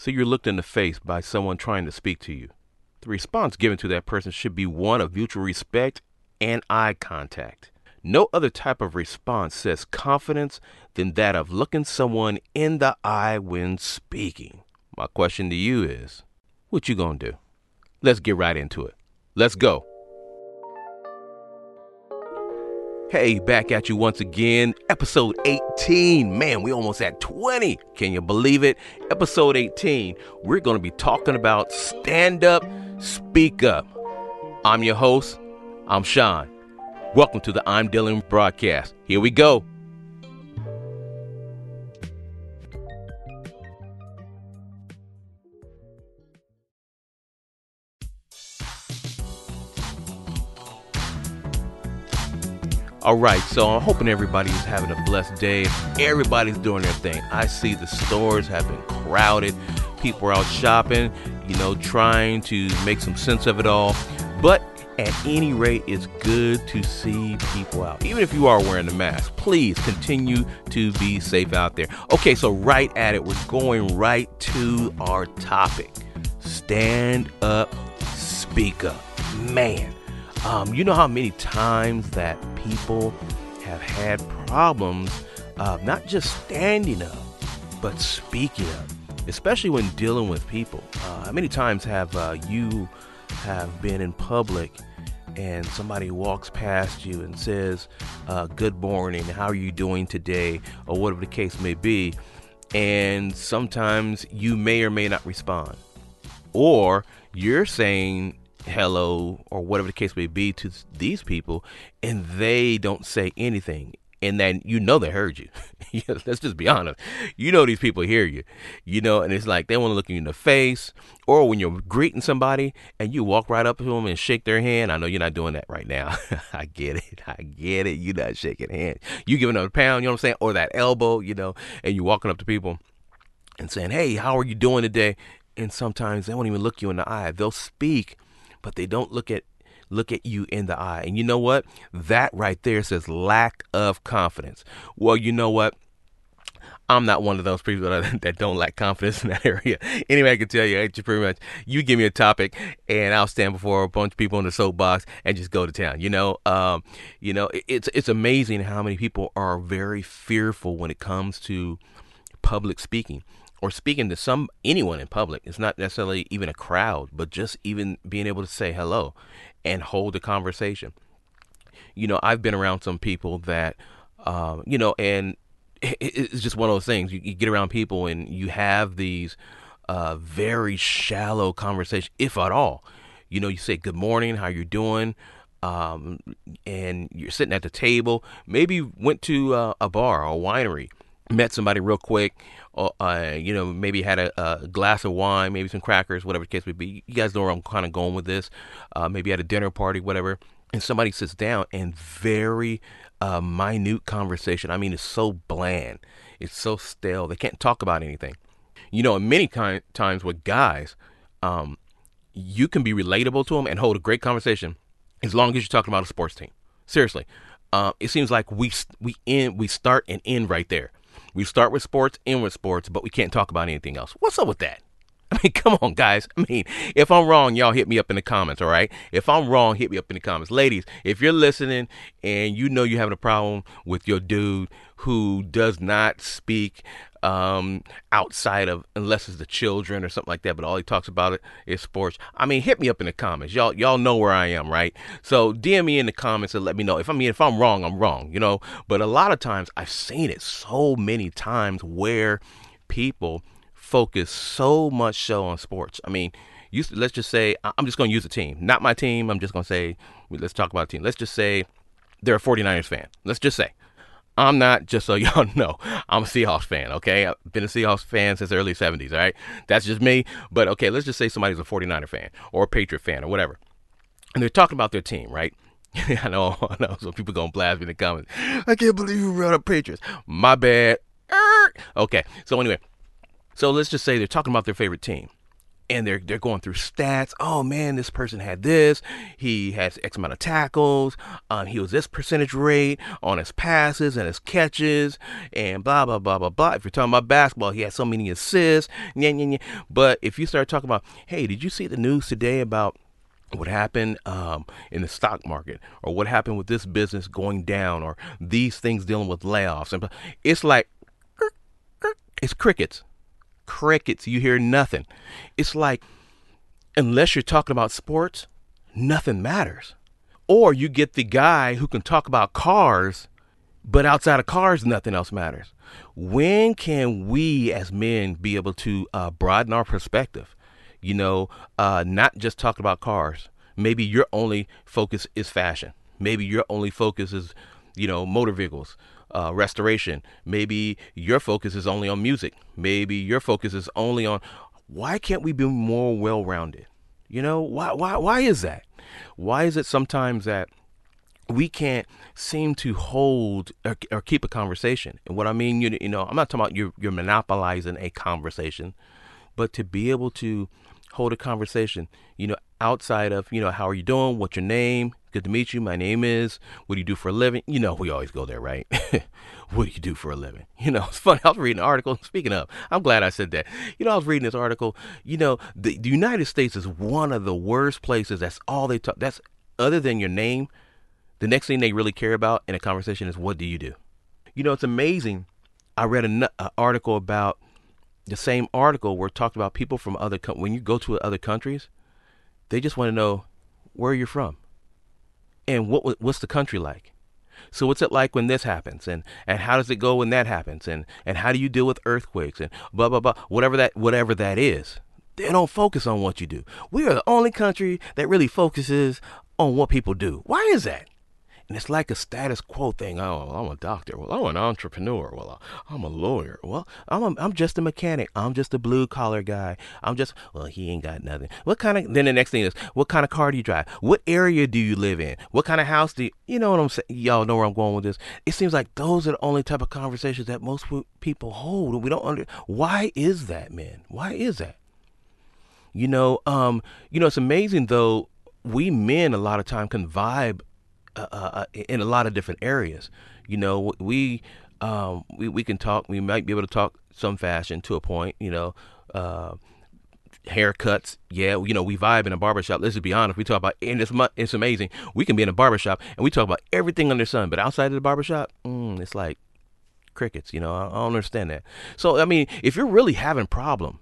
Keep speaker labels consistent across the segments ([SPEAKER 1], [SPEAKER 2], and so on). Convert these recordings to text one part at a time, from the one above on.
[SPEAKER 1] So you're looked in the face by someone trying to speak to you. The response given to that person should be one of mutual respect and eye contact. No other type of response says confidence than that of looking someone in the eye when speaking. My question to you is, what you to do? Let's get right into it. Let's go. Hey, back at you once again. Episode 18. Man, we almost at 20. Can you believe it? Episode 18. We're going to be talking about stand up, speak up. I'm your host. I'm Sean. Welcome to the I'm Dylan broadcast. Here we go. All right, so I'm hoping everybody's having a blessed day. Everybody's doing their thing. I see the stores have been crowded. People are out shopping, you know, trying to make some sense of it all. But at any rate, it's good to see people out. Even if you are wearing a mask, please continue to be safe out there. Okay, so right at it, we're going right to our topic stand up, speak up. Man, um, you know how many times that people have had problems uh, not just standing up, but speaking up, especially when dealing with people. Uh, how many times have uh, you have been in public and somebody walks past you and says, uh, Good morning, how are you doing today? or whatever the case may be. And sometimes you may or may not respond. Or you're saying hello or whatever the case may be to these people and they don't say anything and then you know they heard you. Let's just be honest. You know these people hear you. You know, and it's like they want to look you in the face, or when you're greeting somebody and you walk right up to them and shake their hand. I know you're not doing that right now. I get it. I get it. You're not shaking hands. You giving them a pound. You know what I'm saying, or that elbow. You know, and you walking up to people and saying, "Hey, how are you doing today?" And sometimes they won't even look you in the eye. They'll speak, but they don't look at look at you in the eye. And you know what? That right there says lack of confidence. Well, you know what? I'm not one of those people that, that don't lack confidence in that area. Anyway, I can tell you, you pretty much, you give me a topic and I'll stand before a bunch of people in the soapbox and just go to town. You know, um, you know, it's it's amazing how many people are very fearful when it comes to public speaking or speaking to some anyone in public. It's not necessarily even a crowd, but just even being able to say hello and hold a conversation. You know, I've been around some people that, um, you know, and it's just one of those things. You, you get around people and you have these uh, very shallow conversations, if at all. You know, you say good morning, how you doing, um, and you're sitting at the table. Maybe went to uh, a bar or a winery, met somebody real quick, uh, you know, maybe had a, a, glass of wine, maybe some crackers, whatever the case may be. You guys know where I'm kind of going with this. Uh, maybe at a dinner party, whatever, and somebody sits down and very uh, minute conversation. I mean, it's so bland, it's so stale. They can't talk about anything. You know, and many times with guys, um, you can be relatable to them and hold a great conversation as long as you're talking about a sports team. Seriously, uh, it seems like we we end we start and end right there. We start with sports, end with sports, but we can't talk about anything else. What's up with that? I mean, come on, guys. I mean, if I'm wrong, y'all hit me up in the comments, all right? If I'm wrong, hit me up in the comments. Ladies, if you're listening and you know you're having a problem with your dude who does not speak um, outside of unless it's the children or something like that. But all he talks about it is sports. I mean, hit me up in the comments. Y'all, y'all know where I am, right? So DM me in the comments and let me know. If I mean, if I'm wrong, I'm wrong, you know. But a lot of times, I've seen it so many times where people focus so much so on sports. I mean. You, let's just say I'm just going to use a team, not my team. I'm just going to say let's talk about a team. Let's just say they're a 49ers fan. Let's just say I'm not, just so y'all know, I'm a Seahawks fan, okay? I've been a Seahawks fan since the early 70s, all right? That's just me. But okay, let's just say somebody's a 49er fan or a Patriot fan or whatever. And they're talking about their team, right? I know, I know. So people gonna blast me in the comments. I can't believe you brought up Patriots. My bad. Okay. So anyway, so let's just say they're talking about their favorite team, and they're they're going through stats. Oh man, this person had this. He has X amount of tackles. Um, he was this percentage rate on his passes and his catches, and blah blah blah blah blah. If you're talking about basketball, he had so many assists. Nya, nya, nya. But if you start talking about, hey, did you see the news today about what happened um, in the stock market or what happened with this business going down or these things dealing with layoffs and it's like it's crickets crickets. You hear nothing. It's like, unless you're talking about sports, nothing matters. Or you get the guy who can talk about cars, but outside of cars, nothing else matters. When can we as men be able to uh, broaden our perspective? You know, uh, not just talk about cars. Maybe your only focus is fashion. Maybe your only focus is, you know, motor vehicles uh, restoration. Maybe your focus is only on music. Maybe your focus is only on why can't we be more well rounded? You know, why, why, why is that? Why is it sometimes that we can't seem to hold or, or keep a conversation? And what I mean, you, you know, I'm not talking about you're, you're monopolizing a conversation, but to be able to hold a conversation, you know, outside of, you know, how are you doing? What's your name? Good to meet you. My name is. What do you do for a living? You know, we always go there, right? what do you do for a living? You know, it's funny. I was reading an article. Speaking of, I'm glad I said that. You know, I was reading this article. You know, the, the United States is one of the worst places. That's all they talk. That's other than your name. The next thing they really care about in a conversation is what do you do? You know, it's amazing. I read an article about the same article where it talked about people from other when you go to other countries, they just want to know where you're from and what what's the country like? So what's it like when this happens, and and how does it go when that happens, and and how do you deal with earthquakes and blah blah blah, whatever that whatever that is. They don't focus on what you do. We are the only country that really focuses on what people do. Why is that? And it's like a status quo thing. Oh, I'm a doctor. Well, I'm an entrepreneur. Well, I'm a lawyer. Well, I'm a, I'm just a mechanic. I'm just a blue collar guy. I'm just well, he ain't got nothing. What kind of? Then the next thing is, what kind of car do you drive? What area do you live in? What kind of house do you? You know what I'm saying? Y'all know where I'm going with this. It seems like those are the only type of conversations that most people hold, and we don't under. Why is that, man? Why is that? You know, um, you know, it's amazing though. We men a lot of time can vibe uh, uh, uh, in a lot of different areas. You know, we um, we we can talk. We might be able to talk some fashion to a point. You know, uh, haircuts. Yeah, you know, we vibe in a barbershop. Let's just be honest. We talk about, and it's it's amazing. We can be in a barbershop and we talk about everything under the sun. But outside of the barbershop, mm, it's like crickets. You know, I, I don't understand that. So I mean, if you're really having problem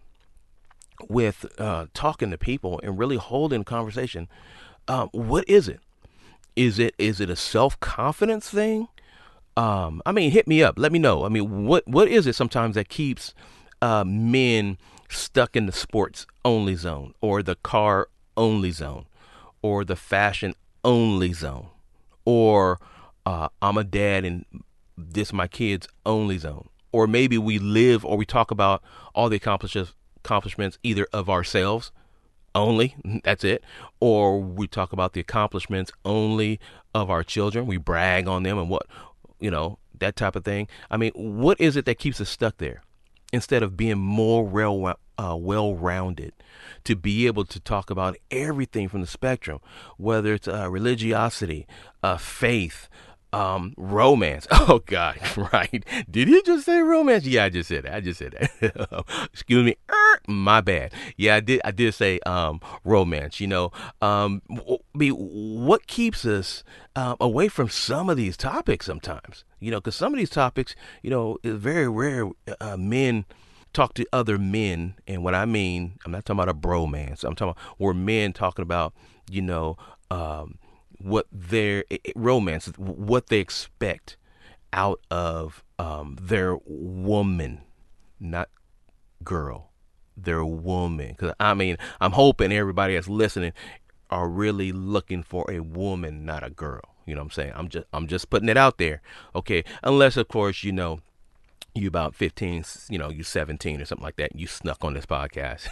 [SPEAKER 1] with uh, talking to people and really holding conversation, um, what is it? Is it is it a self confidence thing? Um, I mean, hit me up. Let me know. I mean, what what is it sometimes that keeps uh, men stuck in the sports only zone, or the car only zone, or the fashion only zone, or uh, I'm a dad and this my kids only zone, or maybe we live or we talk about all the accomplishments either of ourselves only, that's it. Or we talk about the accomplishments only of our children. We brag on them and what, you know, that type of thing. I mean, what is it that keeps us stuck there? Instead of being more well, uh, well-rounded, to be able to talk about everything from the spectrum, whether it's uh, religiosity, uh, faith, um, romance. Oh God, right? Did you just say romance? Yeah, I just said that. I just said that. Excuse me. My bad. Yeah, I did. I did say um, romance. You know, um, what keeps us uh, away from some of these topics sometimes. You know, because some of these topics, you know, is very rare. Uh, men talk to other men, and what I mean, I'm not talking about a bromance. I'm talking about where men talking about, you know. Um, what their romance, what they expect out of um, their woman, not girl, their woman. Because I mean, I'm hoping everybody that's listening are really looking for a woman, not a girl. You know what I'm saying? I'm just I'm just putting it out there. Okay, unless of course you know you about 15, you know, you 17 or something like that. And you snuck on this podcast.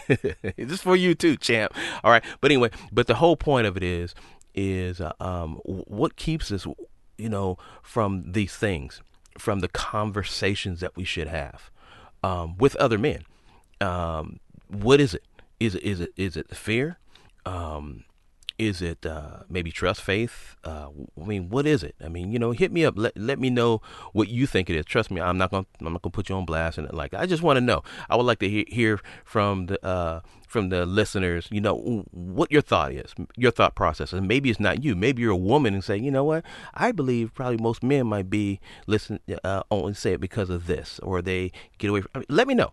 [SPEAKER 1] this for you too, champ. All right. But anyway, but the whole point of it is is uh, um, what keeps us, you know, from these things, from the conversations that we should have um, with other men. Um, what is it? is it is it is it fear? Um, is it uh, maybe trust, faith? Uh, I mean, what is it? I mean, you know, hit me up. Let, let me know what you think it is. Trust me, I'm not gonna I'm not gonna put you on blast and like. I just want to know. I would like to hear, hear from the uh, from the listeners. You know, what your thought is, your thought process, and maybe it's not you. Maybe you're a woman and say, you know what? I believe probably most men might be listen uh, only say it because of this, or they get away. From, I mean, let me know.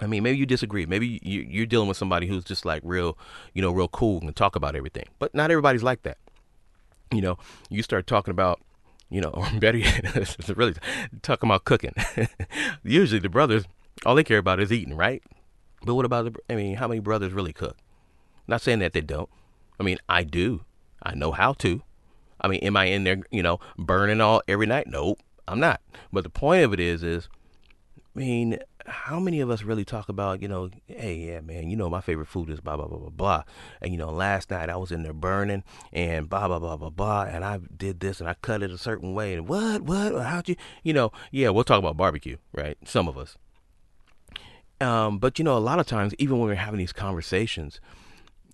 [SPEAKER 1] I mean, maybe you disagree. Maybe you, are dealing with somebody who's just like real, you know, real cool and talk about everything. But not everybody's like that. You know, you start talking about, you know, or better yet, really talking about cooking. Usually the brothers, all they care about is eating, right? But what about the, I mean, how many brothers really cook? Not saying that they don't. I mean, I do. I know how to. I mean, am I in there, you know, burning all every night? Nope, I'm not. But the point of it is, is, I mean, how many of us really talk about, you know, hey, yeah, man, you know, my favorite food is blah, blah, blah, blah, blah. And, you know, last night I was in there burning and blah, blah, blah, blah, blah. And I did this and I cut it a certain way. And what, what, how'd you, you know, yeah, we'll talk about barbecue, right? Some of us. Um, but, you know, a lot of times, even when we're having these conversations,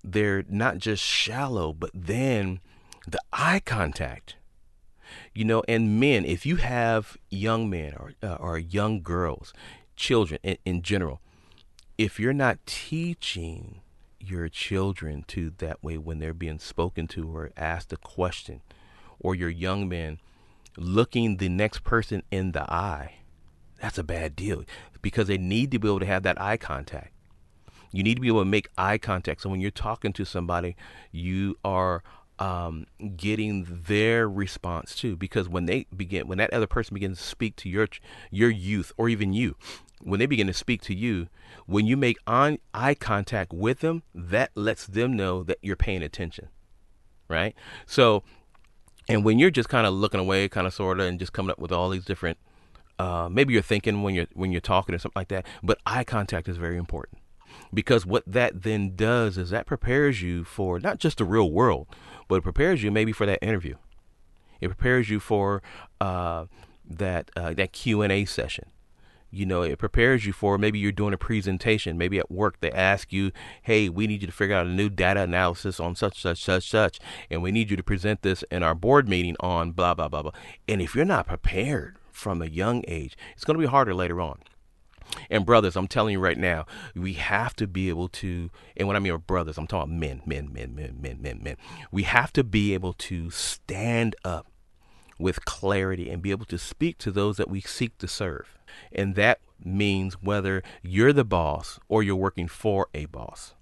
[SPEAKER 1] they're not just shallow, but then the eye contact you know and men if you have young men or, uh, or young girls children in, in general, if you're not teaching your children to that way when they're being spoken to or asked a question, or your young men looking the next person in the eye, that's a bad deal because they need to be able to have that eye contact. You need to be able to make eye contact. So when you're talking to somebody, you are um, getting their response too. Because when they begin, when that other person begins to speak to your your youth or even you, when they begin to speak to you, when you make on eye contact with them, that lets them know that you're paying attention, right? So, and when you're just kind of looking away, kind of sorta, and just coming up with all these different, uh, maybe you're thinking when you're when you're talking or something like that, but eye contact is very important because what that then does is that prepares you for not just the real world, but it prepares you maybe for that interview. It prepares you for uh, that uh, that Q and A session you know it prepares you for maybe you're doing a presentation maybe at work they ask you hey we need you to figure out a new data analysis on such such such such and we need you to present this in our board meeting on blah blah blah blah and if you're not prepared from a young age it's going to be harder later on and brothers, I'm telling you right now, we have to be able to, and when I mean brothers, I'm talking men, men, men, men, men, men, men. We have to be able to stand up with clarity and be able to speak to those that we seek to serve. And that means whether you're the boss or you're working for a boss.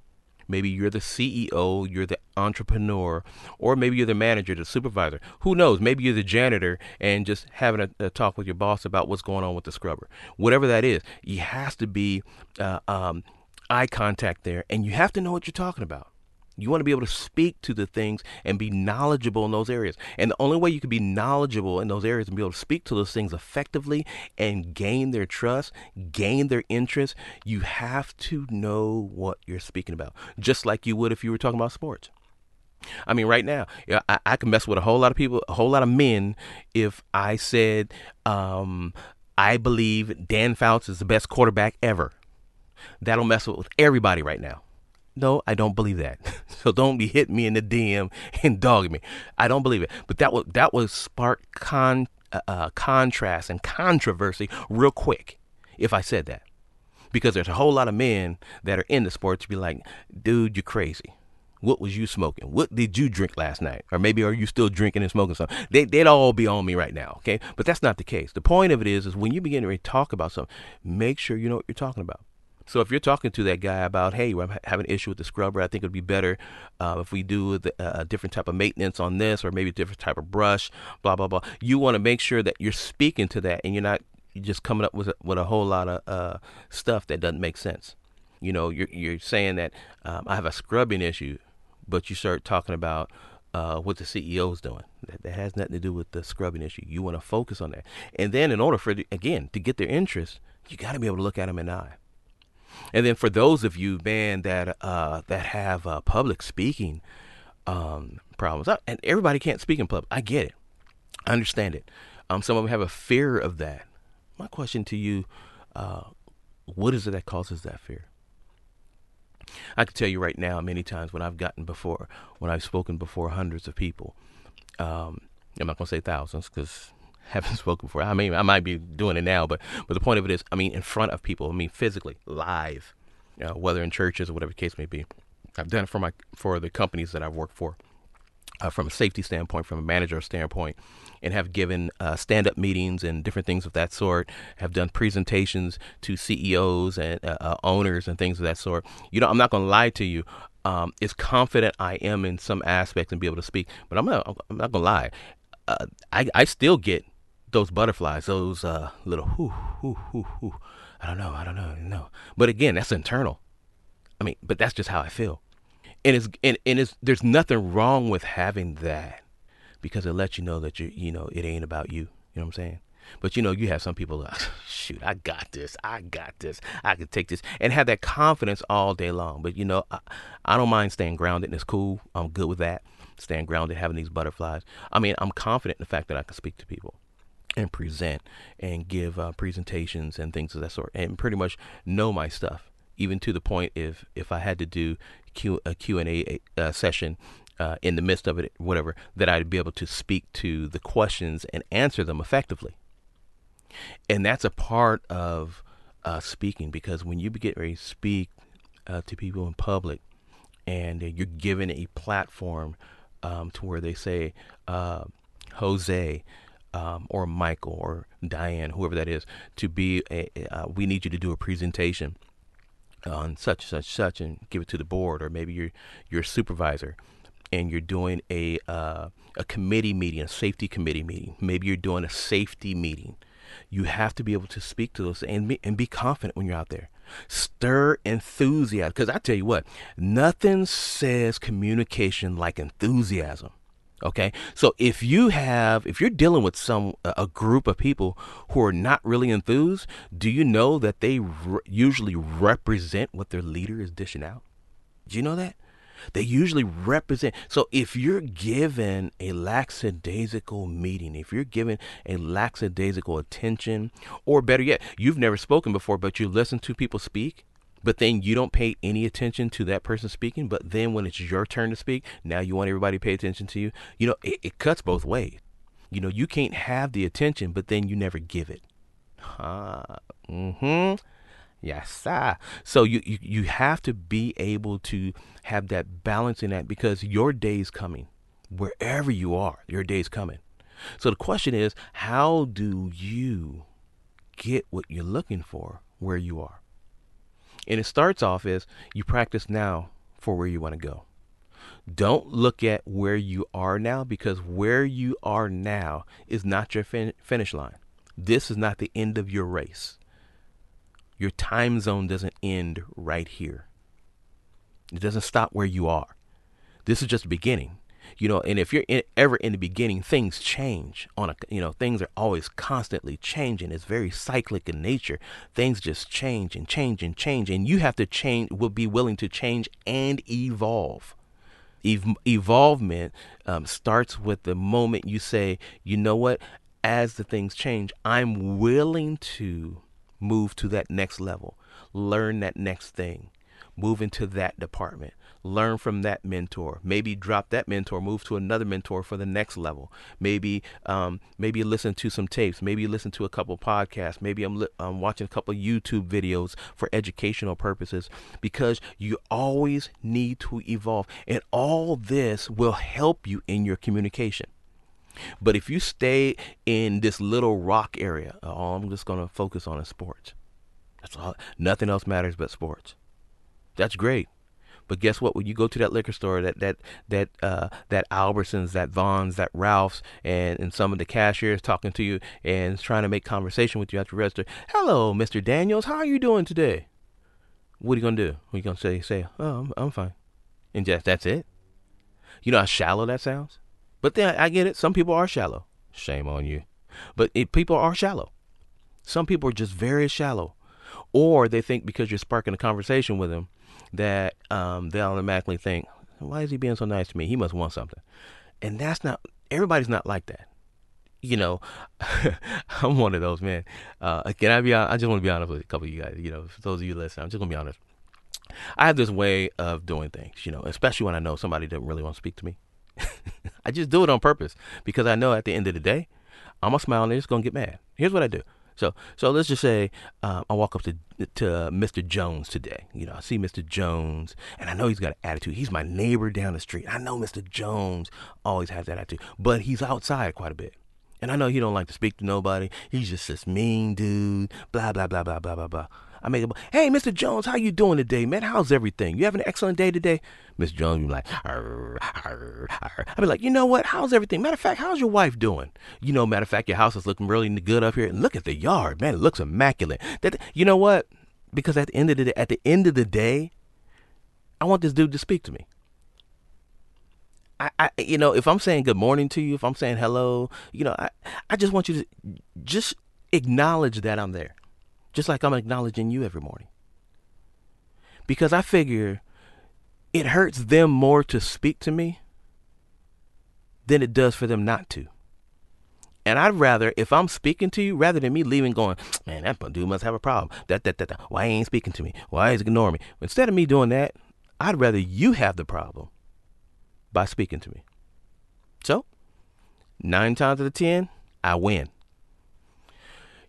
[SPEAKER 1] Maybe you're the CEO, you're the entrepreneur, or maybe you're the manager, the supervisor. Who knows? Maybe you're the janitor and just having a, a talk with your boss about what's going on with the scrubber. Whatever that is, you has to be uh, um, eye contact there, and you have to know what you're talking about. You want to be able to speak to the things and be knowledgeable in those areas. And the only way you can be knowledgeable in those areas and be able to speak to those things effectively and gain their trust, gain their interest, you have to know what you're speaking about, just like you would if you were talking about sports. I mean, right now, I, I can mess with a whole lot of people, a whole lot of men, if I said, um, I believe Dan Fouts is the best quarterback ever. That'll mess with everybody right now. No, I don't believe that. so don't be hitting me in the DM and dogging me. I don't believe it. But that was that was spark con uh, uh, contrast and controversy real quick if I said that, because there's a whole lot of men that are in the sport to be like, dude, you're crazy. What was you smoking? What did you drink last night? Or maybe are you still drinking and smoking something? They, they'd all be on me right now, okay? But that's not the case. The point of it is, is when you begin to talk about something, make sure you know what you're talking about. So if you're talking to that guy about, hey, I'm having an issue with the scrubber, I think it would be better uh, if we do the, uh, a different type of maintenance on this, or maybe a different type of brush, blah blah blah. You want to make sure that you're speaking to that, and you're not just coming up with a, with a whole lot of uh, stuff that doesn't make sense. You know, you're you're saying that um, I have a scrubbing issue, but you start talking about uh, what the CEO is doing. That, that, has nothing to do with the scrubbing issue. You want to focus on that. And then, in order for, again, to get their interest, you got to be able to look at them in the eye. And then for those of you, man, that uh, that have uh, public speaking um, problems, uh, and everybody can't speak in public. I get it. I understand it. Um, some of them have a fear of that. My question to you: uh, What is it that causes that fear? I can tell you right now, many times when I've gotten before, when I've spoken before hundreds of people, um, I'm not going to say thousands because I haven't spoken before. I mean, I might be doing it now, but but the point of it is, I mean, in front of people. I mean, physically, live, you know, whether in churches or whatever the case may be. I've done it for my for the companies that I've worked for, uh, from a safety standpoint, from a manager standpoint, and have given uh, stand-up meetings and different things of that sort. Have done presentations to CEOs and uh, uh, owners and things of that sort. You know, I'm not going to lie to you. Um, as confident I am in some aspects and be able to speak, but I'm not. I'm not going to lie. Uh, I I still get those butterflies, those uh, little whoo whoo whoo whoo. I don't know. I don't know. No. But again, that's internal. I mean, but that's just how I feel. And it's and, and it's there's nothing wrong with having that because it lets you know that you you know it ain't about you. You know what I'm saying? But you know, you have some people like, shoot, I got this, I got this, I can take this, and have that confidence all day long. But you know, I, I don't mind staying grounded, and it's cool. I'm good with that, staying grounded, having these butterflies. I mean, I'm confident in the fact that I can speak to people and present and give uh, presentations and things of that sort, and pretty much know my stuff. Even to the point, if if I had to do Q, a Q and A uh, session uh, in the midst of it, whatever, that I'd be able to speak to the questions and answer them effectively. And that's a part of uh, speaking because when you get ready to speak uh, to people in public and you're given a platform um, to where they say, Jose, um, or Michael or Diane, whoever that is, to be a, uh, we need you to do a presentation on such such such and give it to the board or maybe you're your supervisor and you're doing a uh, a committee meeting, a safety committee meeting. Maybe you're doing a safety meeting. You have to be able to speak to those and be, and be confident when you're out there. Stir enthusiasm because I tell you what, nothing says communication like enthusiasm. Okay. So if you have, if you're dealing with some, a group of people who are not really enthused, do you know that they re- usually represent what their leader is dishing out? Do you know that? They usually represent. So if you're given a lackadaisical meeting, if you're given a lackadaisical attention, or better yet, you've never spoken before, but you listen to people speak, but then you don't pay any attention to that person speaking. But then when it's your turn to speak, now you want everybody to pay attention to you. You know, it, it cuts both ways. You know, you can't have the attention, but then you never give it. Uh, mm-hmm. Yes, sir. So you, you you have to be able to have that balance in that because your day is coming. Wherever you are, your day is coming. So the question is, how do you get what you're looking for where you are? And it starts off as you practice now for where you want to go. Don't look at where you are now because where you are now is not your fin- finish line. This is not the end of your race. Your time zone doesn't end right here. It doesn't stop where you are. This is just the beginning you know and if you're in, ever in the beginning things change on a you know things are always constantly changing. It's very cyclic in nature. Things just change and change and change and you have to change will be willing to change and evolve. Ev- evolvement um, starts with the moment you say you know what? As the things change i'm willing to move to that next level learn that next thing move into that department learn from that mentor. Maybe drop that mentor, move to another mentor for the next level. Maybe um, maybe listen to some tapes. Maybe listen to a couple podcasts. Maybe I'm, li- I'm watching a couple YouTube videos for educational purposes because you always need to evolve. And all this will help you in your communication. But if you stay in this little rock area, all I'm just going to focus on is sports. That's all. Nothing else matters but sports. That's great. But guess what? When you go to that liquor store, that that that uh, that Albertsons, that Vons, that Ralphs, and and some of the cashiers talking to you and trying to make conversation with you at the register. Hello, Mr. Daniels. How are you doing today? What are you gonna do? What are you gonna say? Say, oh, I'm, I'm fine, and just that's it. You know how shallow that sounds. But then I get it. Some people are shallow. Shame on you. But it, people are shallow. Some people are just very shallow, or they think because you're sparking a conversation with them that um, they automatically think, why is he being so nice to me? He must want something. And that's not, everybody's not like that. You know, I'm one of those, men. Uh, can I be? I just want to be honest with a couple of you guys. You know, for those of you listening, I'm just to be honest. I have this way of doing things, you know, especially when I know somebody doesn't really want to speak to me. I just do it on purpose because I know at the end of the day, I'm gonna smile and they're just gonna get mad. Here's what I do. So, so let's just say uh, I walk up to to Mr. Jones today. You know, I see Mr. Jones, and I know he's got an attitude. He's my neighbor down the street. I know Mr. Jones always has that attitude, but he's outside quite a bit. And I know he don't like to speak to nobody. He's just this mean dude. Blah blah blah blah blah blah blah. I make him, hey, Mr. Jones, how you doing today, man? How's everything? You having an excellent day today? Mr. Jones be like, arr, arr. I be like, you know what? How's everything? Matter of fact, how's your wife doing? You know, matter of fact, your house is looking really good up here. And look at the yard, man. It looks immaculate. That, you know what? Because at the end of the day, at the end of the day, I want this dude to speak to me. I, I, you know, if I'm saying good morning to you, if I'm saying hello, you know, I, I just want you to just acknowledge that I'm there just like I'm acknowledging you every morning. Because I figure it hurts them more to speak to me than it does for them not to. And I'd rather, if I'm speaking to you, rather than me leaving going, man, that dude must have a problem. That, that, that, that. Why he ain't speaking to me? Why is he ignoring me? Instead of me doing that, I'd rather you have the problem by speaking to me. So, nine times out of ten, I win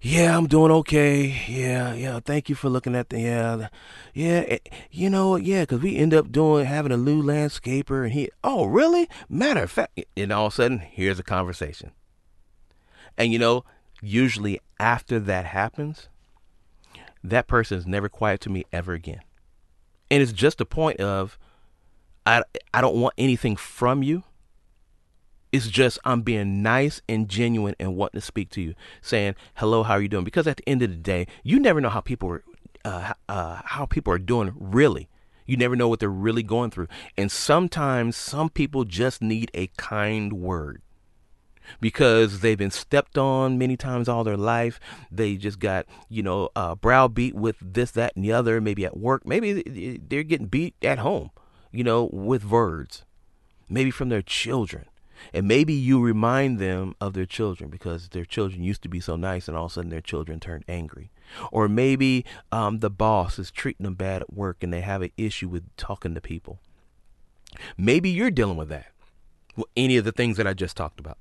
[SPEAKER 1] yeah, I'm doing okay. Yeah, yeah. Thank you for looking at the yeah, yeah. Eh, you know, yeah, because we end up doing having a new landscaper, and he. Oh, really? Matter of fact, and all of a sudden, here's a conversation. And you know, usually after that happens, that person is never quiet to me ever again. And it's just a point of, I I don't want anything from you. It's just I'm being nice and genuine and wanting to speak to you, saying hello, how are you doing? Because at the end of the day, you never know how people are, uh, uh, how people are doing really. You never know what they're really going through, and sometimes some people just need a kind word because they've been stepped on many times all their life. They just got, you know, uh, browbeat with this, that, and the other. Maybe at work. Maybe they're getting beat at home, you know, with words. Maybe from their children. And maybe you remind them of their children because their children used to be so nice and all of a sudden their children turned angry. Or maybe um, the boss is treating them bad at work and they have an issue with talking to people. Maybe you're dealing with that. Well, any of the things that I just talked about.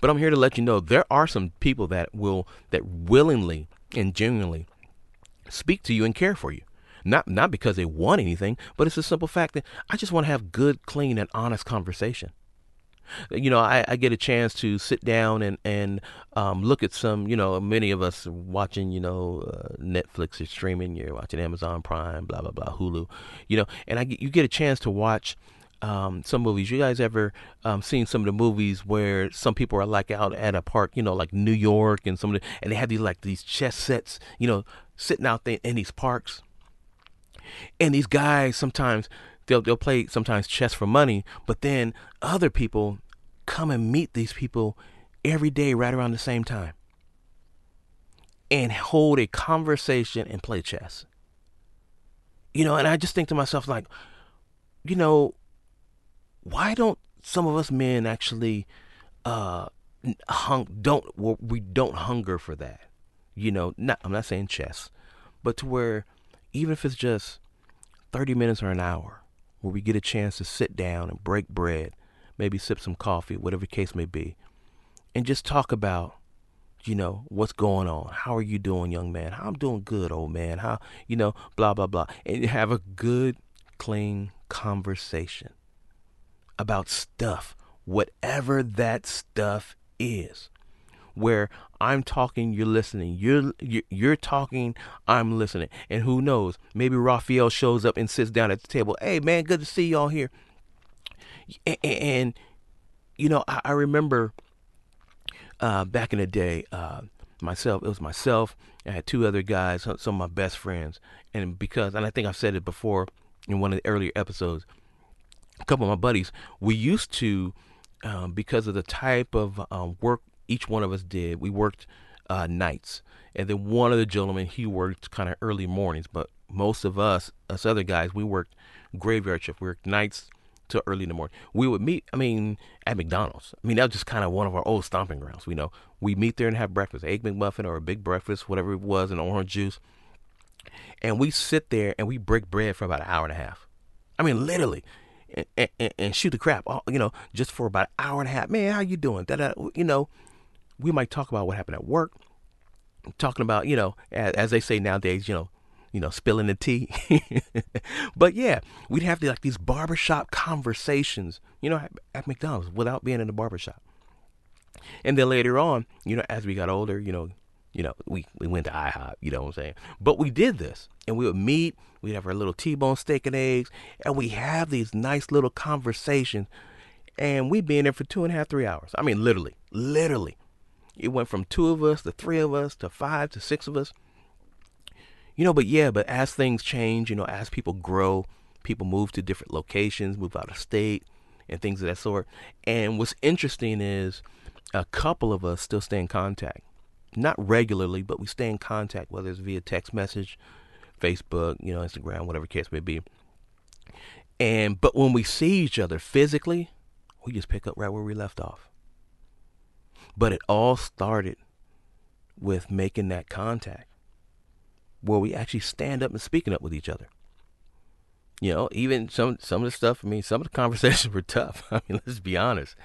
[SPEAKER 1] But I'm here to let you know there are some people that will that willingly and genuinely speak to you and care for you. Not not because they want anything, but it's a simple fact that I just want to have good, clean, and honest conversation you know, I, I get a chance to sit down and and um, look at some. You know, many of us watching, you know, uh, Netflix or streaming. You're watching Amazon Prime, blah blah blah, Hulu. You know, and I get, you get a chance to watch. Um, some movies. You guys ever um, seen some of the movies where some people are like out at a park, you know, like New York and some of the, and they have these like these chess sets, you know, sitting out there in these parks. And these guys sometimes they'll they'll play sometimes chess for money, but then other people come and meet these people every day right around the same time and hold a conversation and play chess. You know, and I just think to myself like, you know, why don't some of us men actually uh hung don't we don't hunger for that. You know, not I'm not saying chess, but to where even if it's just 30 minutes or an hour where we get a chance to sit down and break bread, maybe sip some coffee, whatever the case may be, and just talk about, you know, what's going on. How are you doing, young man? I'm doing good, old man. How, you know, blah, blah, blah. And have a good, clean conversation about stuff, whatever that stuff is where I'm talking, you're listening. You're, you're talking, I'm listening. And who knows? Maybe Raphael shows up and sits down at the table. Hey man, good to see y'all here. And, and you know, I, I remember uh, back in the day, uh, myself. It was myself. I had two other guys, some of my best friends, and because, and I think I've said it before in one of the earlier episodes. A couple of my buddies, we used to, um, because of the type of um, work each one of us did. We worked uh, nights, and then one of the gentlemen he worked kind of early mornings. But most of us, us other guys, we worked graveyard shift. We worked nights till early in the morning. We would meet. I mean, at McDonald's. I mean, that was just kind of one of our old stomping grounds. We know we meet there and have breakfast, egg McMuffin or a big breakfast, whatever it was, and orange juice. and we sit there and we break bread for about an hour and a half. I mean, literally, and, and, and shoot the crap, you know, just for about an hour and a half. Man, how you doing? That, you know, we might talk about what happened at work, talking about, you know, as, as they say nowadays, you know, you know, spilling the tea. but yeah, we'd have to, like these barbershop conversations, you know, at, at McDonald's without being in the barbershop. And then later on, you know, as we got older, you know, you know, we, we went to IHOP, you know what I'm saying? But we did this and we would meet, we'd have our little T-bone steak and eggs, and we have these nice little conversations. And we'd be in there for two and a half, three hours. I mean, literally, literally. It went from two of us to three of us to five to six of us. You know, but yeah, but as things change, you know, as people grow, people move to different locations, move out of state, and things of that sort. And what's interesting is a couple of us still stay in contact not regularly, but we stay in contact, whether it's via text message, Facebook, you know, Instagram, whatever case may be. And but when we see each other physically, we just pick up right where we left off. But it all started with making that contact where we actually stand up and speaking up with each other. You know, even some some of the stuff, I mean, some of the conversations were tough. I mean, let's be honest.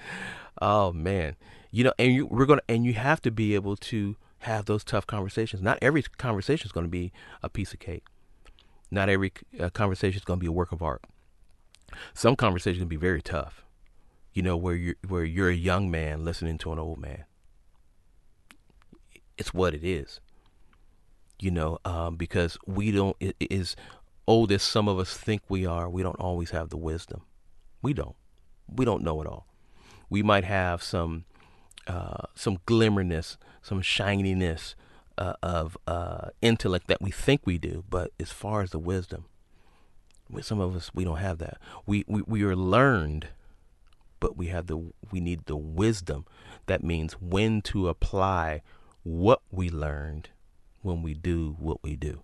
[SPEAKER 1] Oh man. You know, and you we're gonna and you have to be able to have those tough conversations. Not every conversation is going to be a piece of cake. Not every uh, conversation is going to be a work of art. Some conversations can be very tough. You know, where you're where you're a young man listening to an old man. It's what it is. You know, um, because we don't it is old as some of us think we are. We don't always have the wisdom. We don't. We don't know it all. We might have some uh, some glimmerness, some shininess uh, of uh, intellect that we think we do, but as far as the wisdom, with some of us we don't have that. We, we we are learned, but we have the we need the wisdom. That means when to apply what we learned when we do what we do.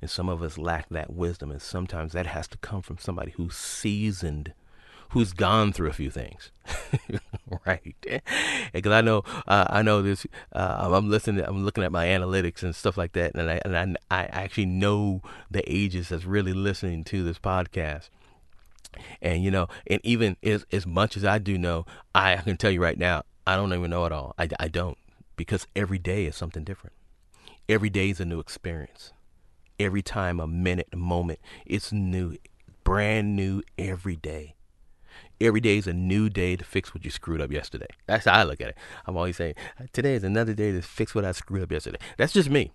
[SPEAKER 1] And some of us lack that wisdom, and sometimes that has to come from somebody who's seasoned who's gone through a few things, right? Because I know, uh, I know this. Uh, I'm listening. I'm looking at my analytics and stuff like that, and I and I, I actually know the ages that's really listening to this podcast. And you know, and even as as much as I do know, I, I can tell you right now, I don't even know it all. I, I don't because every day is something different. Every day is a new experience. Every time, a minute, a moment, it's new, brand new every day every day is a new day to fix what you screwed up yesterday. That's how I look at it. I'm always saying, today is another day to fix what I screwed up yesterday. That's just me.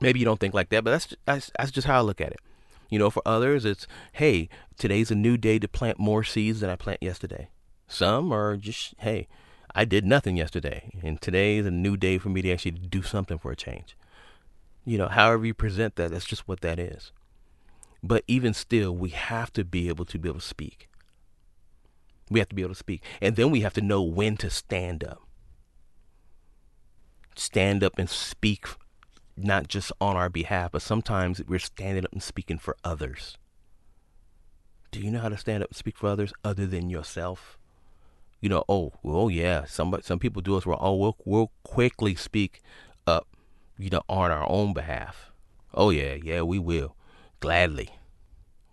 [SPEAKER 1] Maybe you don't think like that, but that's that's, that's just how I look at it. You know, for others, it's hey, today's a new day to plant more seeds than I plant yesterday. Some are just hey, I did nothing yesterday, and today is a new day for me to actually do something for a change. You know, however you present that, that's just what that is. But even still, we have to be able to be able to speak. We have to be able to speak. And then we have to know when to stand up. Stand up and speak, not just on our behalf, but sometimes we're standing up and speaking for others. Do you know how to stand up and speak for others other than yourself? You know, oh, oh yeah, some some people do us wrong. Oh, we'll we'll quickly speak up, you know, on our own behalf. Oh yeah, yeah, we will, gladly.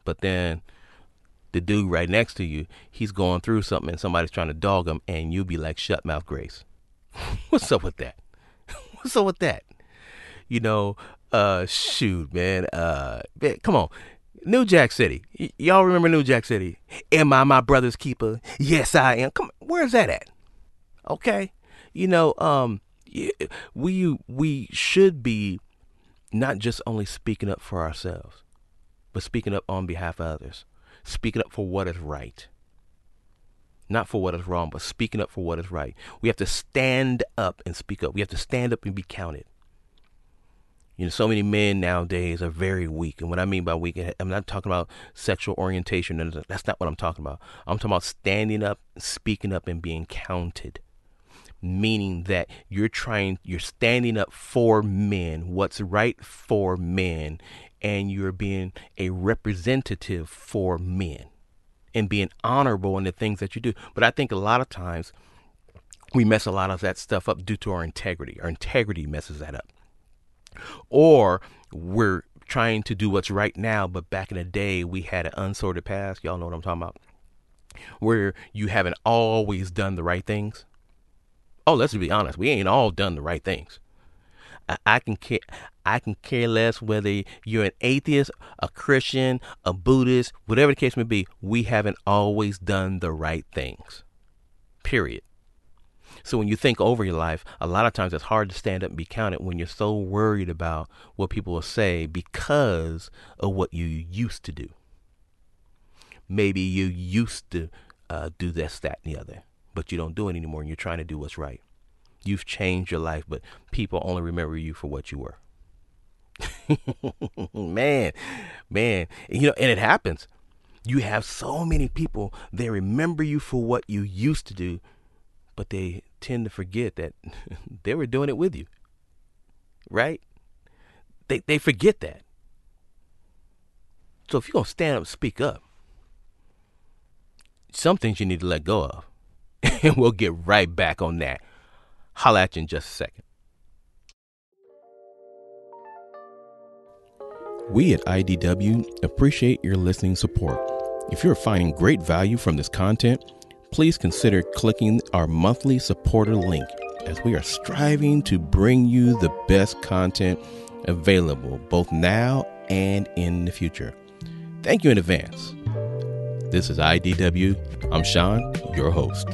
[SPEAKER 1] But then the dude right next to you, he's going through something and somebody's trying to dog him, and you'll be like, shut mouth, Grace. What's up with that? What's up with that? You know, uh, shoot, man. Uh, man, come on. New Jack City. Y- y'all remember New Jack City? Am I my brother's keeper? Yes, I am. Come on, where's that at? Okay. You know, um, we we should be not just only speaking up for ourselves, but speaking up on behalf of others speaking up for what is right. Not for what is wrong, but speaking up for what is right. We have to stand up and speak up. We have to stand up and be counted. You know, so many men nowadays are very weak. And what I mean by weak, I'm not talking about sexual orientation. That's not what I'm talking about. I'm talking about standing up, speaking up, and being counted. Meaning that you're trying, you're standing up for men, what's right for men, and you're being a representative for men and being honorable in the things that you do. But I think a lot of times we mess a lot of that stuff up due to our integrity. Our integrity messes that up. Or we're trying to do what's right now, but back in the day we had an unsorted past. Y'all know what I'm talking about. Where you haven't always done the right things. Oh, let's be honest, we ain't all done the right things. I, I can care I can care less whether you're an atheist, a Christian, a Buddhist, whatever the case may be. We haven't always done the right things. Period. So when you think over your life, a lot of times it's hard to stand up and be counted when you're so worried about what people will say because of what you used to do. Maybe you used to uh, do this, that, and the other, but you don't do it anymore and you're trying to do what's right. You've changed your life, but people only remember you for what you were. man, man, you know, and it happens. You have so many people, they remember you for what you used to do, but they tend to forget that they were doing it with you. Right? They they forget that. So if you're gonna stand up speak up, some things you need to let go of. and we'll get right back on that. Holla at you in just a second. We at IDW appreciate your listening support. If you're finding great value from this content, please consider clicking our monthly supporter link as we are striving to bring you the best content available both now and in the future. Thank you in advance. This is IDW. I'm Sean, your host.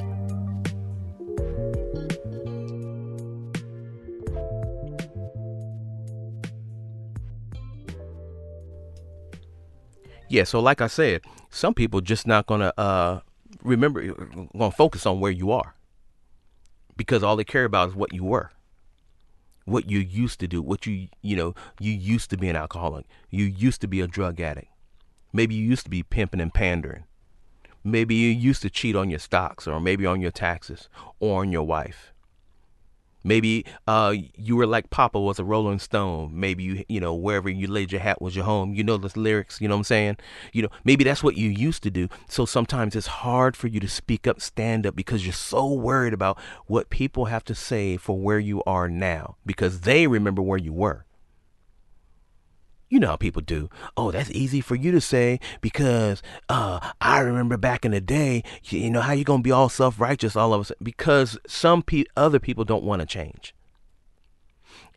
[SPEAKER 1] Yeah, so like I said, some people just not gonna uh, remember, gonna focus on where you are, because all they care about is what you were, what you used to do, what you you know you used to be an alcoholic, you used to be a drug addict, maybe you used to be pimping and pandering, maybe you used to cheat on your stocks, or maybe on your taxes, or on your wife, Maybe uh, you were like Papa was a Rolling Stone. Maybe you, you know, wherever you laid your hat was your home. You know the lyrics. You know what I'm saying? You know, maybe that's what you used to do. So sometimes it's hard for you to speak up, stand up, because you're so worried about what people have to say for where you are now, because they remember where you were. You know how people do. Oh, that's easy for you to say because uh, I remember back in the day. You know how you're gonna be all self righteous all of a sudden because some pe- other people don't want to change.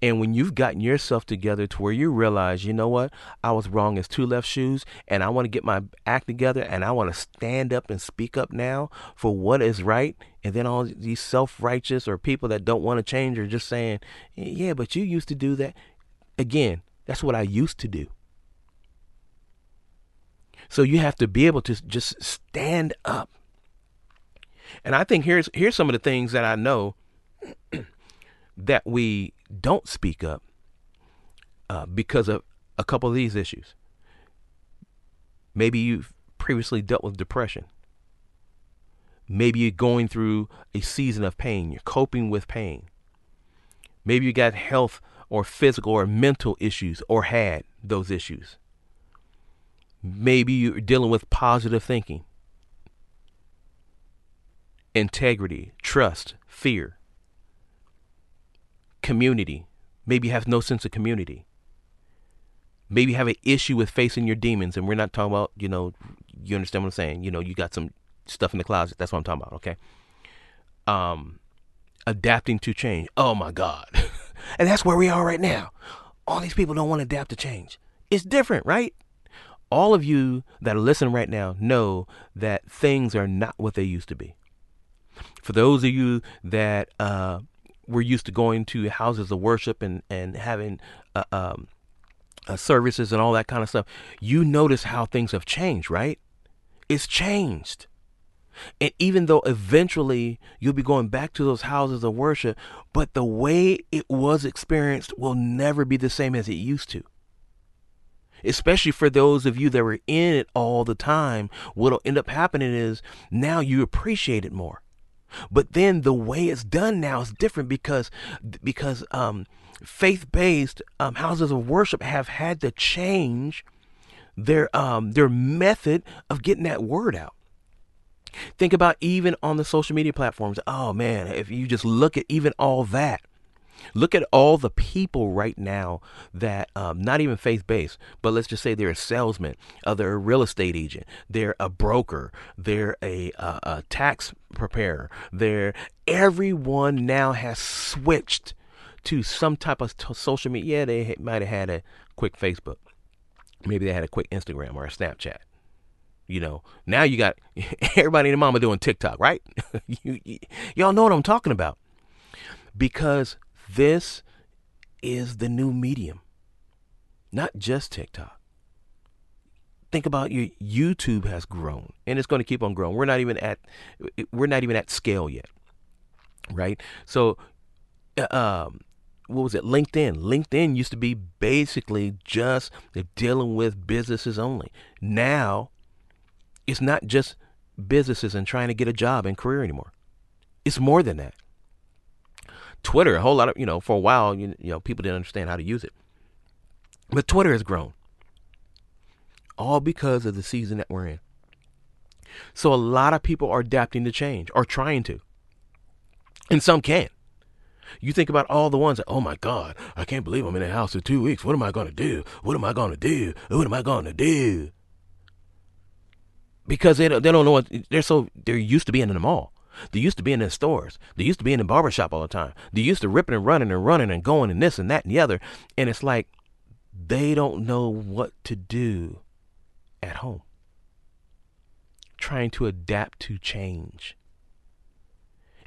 [SPEAKER 1] And when you've gotten yourself together to where you realize, you know what, I was wrong as two left shoes, and I want to get my act together, and I want to stand up and speak up now for what is right, and then all these self righteous or people that don't want to change are just saying, yeah, but you used to do that. Again, that's what I used to do. So you have to be able to just stand up. And I think here's here's some of the things that I know that we don't speak up uh, because of a couple of these issues. Maybe you've previously dealt with depression. Maybe you're going through a season of pain. You're coping with pain. Maybe you got health or physical or mental issues or had those issues. Maybe you're dealing with positive thinking, integrity, trust, fear, community. Maybe you have no sense of community. Maybe you have an issue with facing your demons, and we're not talking about, you know, you understand what I'm saying? You know, you got some stuff in the closet. That's what I'm talking about, okay? Um, adapting to change. Oh my God. And that's where we are right now. All these people don't want to adapt to change. It's different, right? All of you that are listening right now know that things are not what they used to be. For those of you that uh, were used to going to houses of worship and, and having uh, um, uh, services and all that kind of stuff, you notice how things have changed, right? It's changed. And even though eventually you'll be going back to those houses of worship, but the way it was experienced will never be the same as it used to. Especially for those of you that were in it all the time, what'll end up happening is now you appreciate it more. But then the way it's done now is different because because um, faith-based um, houses of worship have had to change their um, their method of getting that word out. Think about even on the social media platforms. Oh man, if you just look at even all that, Look at all the people right now that, um, not even faith based, but let's just say they're a salesman, uh, they're a real estate agent, they're a broker, they're a, uh, a tax preparer. They're everyone now has switched to some type of t- social media. Yeah, they might have had a quick Facebook, maybe they had a quick Instagram or a Snapchat. You know, now you got everybody and their mama doing TikTok, right? you, y- y'all know what I'm talking about because this is the new medium, not just TikTok. Think about your YouTube has grown and it's going to keep on growing. We're not even at we're not even at scale yet. Right? So uh, um what was it? LinkedIn. LinkedIn used to be basically just dealing with businesses only. Now it's not just businesses and trying to get a job and career anymore. It's more than that. Twitter, a whole lot of, you know, for a while, you, you know, people didn't understand how to use it. But Twitter has grown. All because of the season that we're in. So a lot of people are adapting to change or trying to. And some can't. You think about all the ones that, oh my God, I can't believe I'm in the house for two weeks. What am I going to do? What am I going to do? What am I going to do? Because they don't, they don't know what they're so, they're used to being in the mall. They used to be in the stores. They used to be in the barbershop all the time. They used to ripping and running and running and going and this and that and the other. And it's like they don't know what to do at home. Trying to adapt to change.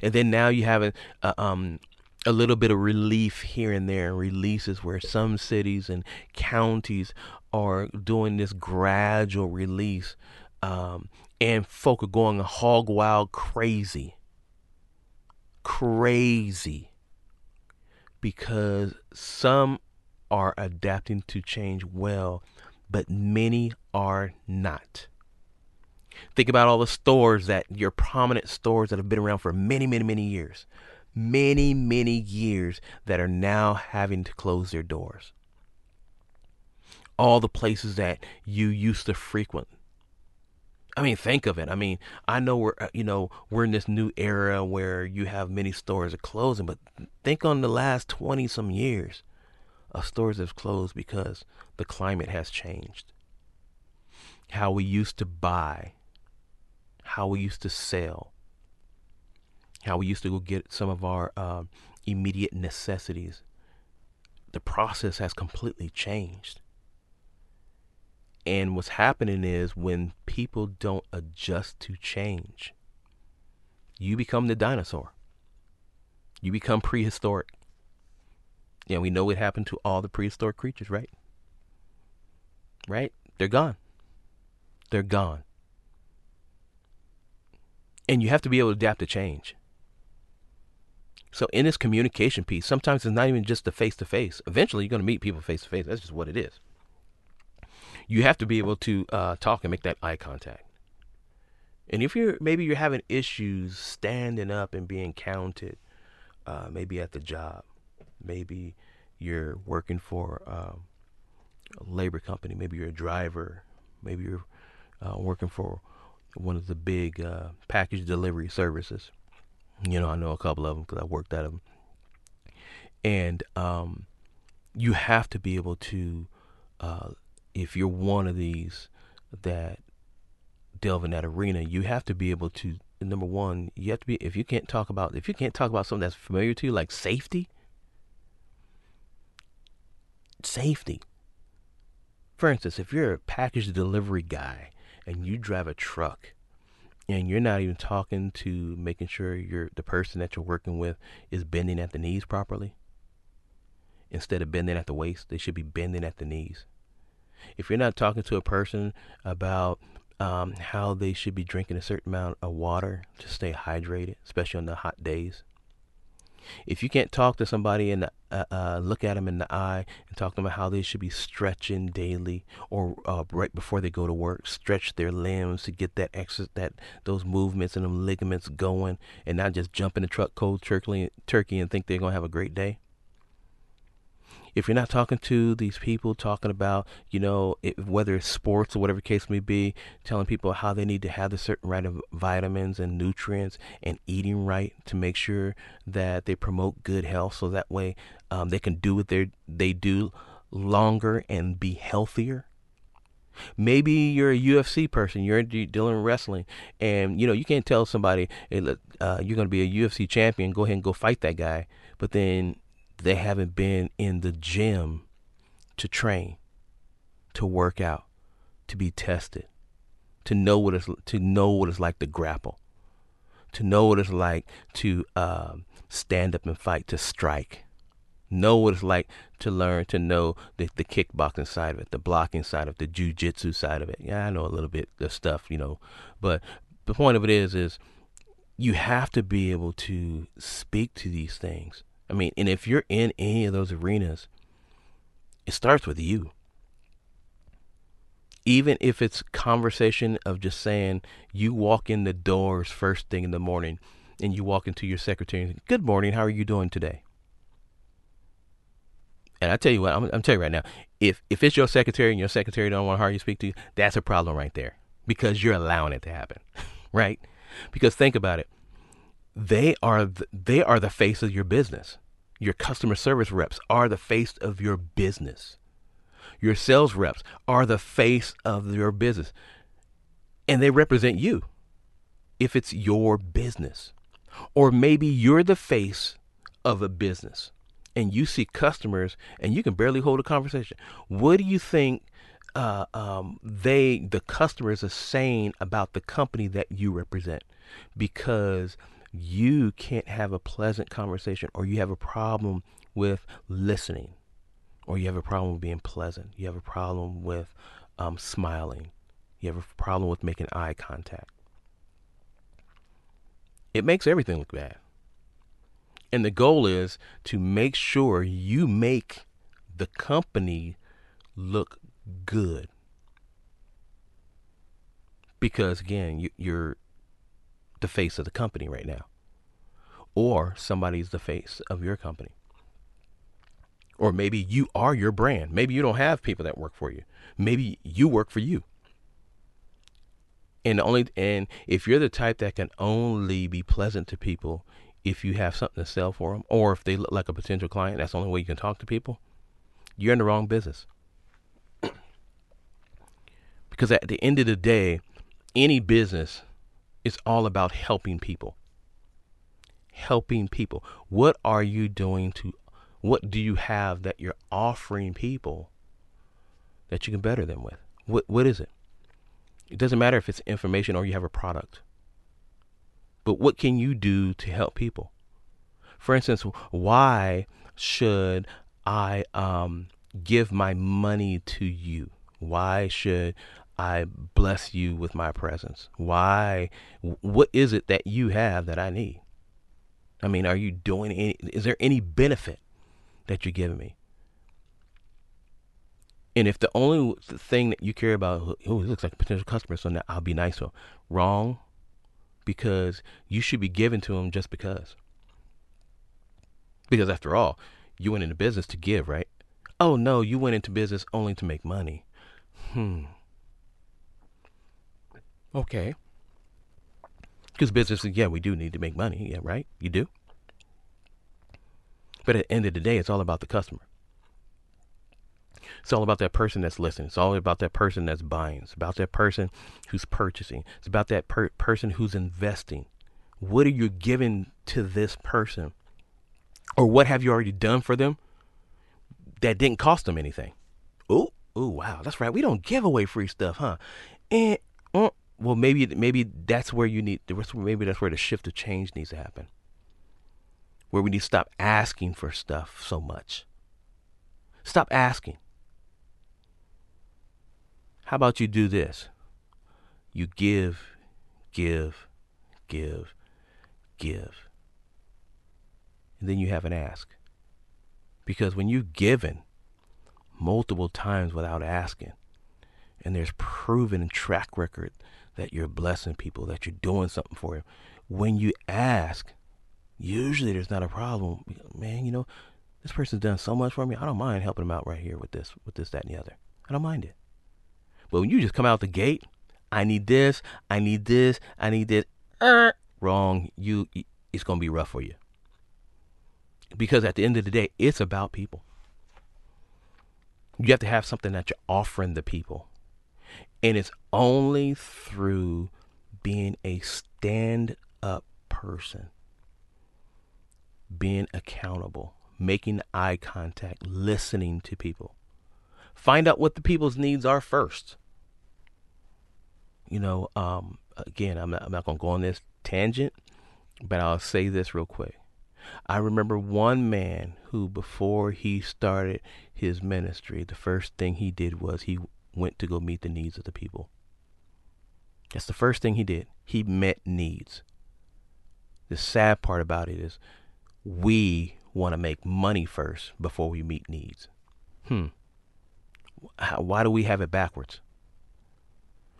[SPEAKER 1] And then now you have a, a, um, a little bit of relief here and there, releases where some cities and counties are doing this gradual release um, and folk are going hog wild crazy. Crazy. Because some are adapting to change well, but many are not. Think about all the stores that your prominent stores that have been around for many, many, many years. Many, many years that are now having to close their doors. All the places that you used to frequent I mean, think of it. I mean, I know we're uh, you know we're in this new era where you have many stores are closing, but think on the last twenty some years of stores have closed because the climate has changed. How we used to buy, how we used to sell, how we used to go get some of our uh, immediate necessities. The process has completely changed. And what's happening is when people don't adjust to change, you become the dinosaur. You become prehistoric. And we know what happened to all the prehistoric creatures, right? Right? They're gone. They're gone. And you have to be able to adapt to change. So in this communication piece, sometimes it's not even just the face to face. Eventually, you're going to meet people face to face. That's just what it is you have to be able to uh, talk and make that eye contact. And if you're maybe you're having issues standing up and being counted, uh, maybe at the job, maybe you're working for um, a labor company, maybe you're a driver, maybe you're uh, working for one of the big uh, package delivery services. You know, I know a couple of them because I worked at them. And um, you have to be able to uh, if you're one of these that delve in that arena, you have to be able to number one, you have to be if you can't talk about if you can't talk about something that's familiar to you, like safety. Safety. For instance, if you're a package delivery guy and you drive a truck and you're not even talking to making sure you're the person that you're working with is bending at the knees properly. Instead of bending at the waist, they should be bending at the knees if you're not talking to a person about um, how they should be drinking a certain amount of water to stay hydrated, especially on the hot days. If you can't talk to somebody and uh, uh, look at them in the eye and talk to them about how they should be stretching daily or uh, right before they go to work, stretch their limbs to get that extra that those movements and them ligaments going, and not just jump in the truck cold turkey, turkey and think they're gonna have a great day. If you're not talking to these people, talking about, you know, it, whether it's sports or whatever case may be, telling people how they need to have the certain right of vitamins and nutrients and eating right to make sure that they promote good health, so that way um, they can do what they they do longer and be healthier. Maybe you're a UFC person, you're dealing with wrestling, and you know you can't tell somebody hey, uh, you're going to be a UFC champion, go ahead and go fight that guy, but then they haven't been in the gym to train, to work out, to be tested, to know what it's to know what it's like to grapple, to know what it's like to um, stand up and fight, to strike, know what it's like to learn to know the, the kickboxing side of it, the blocking side of it, the jujitsu side of it. Yeah, I know a little bit of stuff, you know, but the point of it is, is you have to be able to speak to these things I mean, and if you're in any of those arenas, it starts with you. Even if it's conversation of just saying you walk in the doors first thing in the morning and you walk into your secretary and say, Good morning, how are you doing today? And I tell you what, I'm, I'm telling you right now, if if it's your secretary and your secretary don't want to hire you speak to you, that's a problem right there because you're allowing it to happen, right? Because think about it, they are the, they are the face of your business. Your customer service reps are the face of your business. Your sales reps are the face of your business. And they represent you if it's your business. Or maybe you're the face of a business and you see customers and you can barely hold a conversation. What do you think uh, um, they, the customers, are saying about the company that you represent? Because you can't have a pleasant conversation or you have a problem with listening or you have a problem with being pleasant. You have a problem with um, smiling. You have a problem with making eye contact. It makes everything look bad. And the goal is to make sure you make the company look good. Because again, you, are the face of the company right now. Or somebody's the face of your company. Or maybe you are your brand. Maybe you don't have people that work for you. Maybe you work for you. And only and if you're the type that can only be pleasant to people if you have something to sell for them or if they look like a potential client, that's the only way you can talk to people. You're in the wrong business. because at the end of the day, any business it's all about helping people. Helping people. What are you doing to, what do you have that you're offering people that you can better them with? What, what is it? It doesn't matter if it's information or you have a product. But what can you do to help people? For instance, why should I um, give my money to you? Why should I bless you with my presence? Why? What is it that you have that I need? I mean, are you doing any? Is there any benefit that you're giving me? And if the only thing that you care about, oh, he looks like a potential customer, so now I'll be nice to him. Wrong, because you should be giving to him just because. Because after all, you went into business to give, right? Oh no, you went into business only to make money. Hmm. Okay. Because businesses, yeah, we do need to make money. Yeah, right? You do. But at the end of the day, it's all about the customer. It's all about that person that's listening. It's all about that person that's buying. It's about that person who's purchasing. It's about that per- person who's investing. What are you giving to this person? Or what have you already done for them that didn't cost them anything? Oh, oh, wow, that's right. We don't give away free stuff, huh? And well, maybe maybe that's where you need. Maybe that's where the shift of change needs to happen. Where we need to stop asking for stuff so much. Stop asking. How about you do this? You give, give, give, give. And then you have an ask. Because when you've given multiple times without asking, and there's proven track record that you're blessing people, that you're doing something for them. When you ask, usually there's not a problem. Man, you know, This person's done so much for me. I don't mind helping them out right here with this, with this, that, and the other. I don't mind it. But when you just come out the gate, I need this, I need this, I need this. Uh, wrong. You, it's gonna be rough for you. Because at the end of the day, it's about people. You have to have something that you're offering the people. And it's only through being a stand up person, being accountable, making eye contact, listening to people. Find out what the people's needs are first. You know, um, again, I'm not, I'm not going to go on this tangent, but I'll say this real quick. I remember one man who, before he started his ministry, the first thing he did was he went to go meet the needs of the people. That's the first thing he did. He met needs. The sad part about it is we want to make money first before we meet needs. Hmm. How, why do we have it backwards?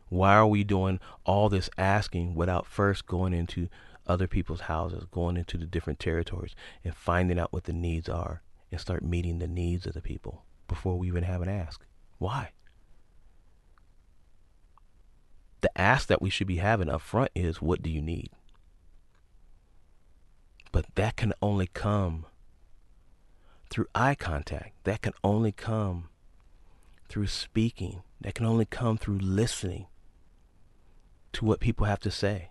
[SPEAKER 1] Why are we doing all this asking without first going into other people's houses, going into the different territories and finding out what the needs are and start meeting the needs of the people before we even have an ask? Why? The ask that we should be having up front is what do you need? But that can only come through eye contact. That can only come through speaking. That can only come through listening to what people have to say.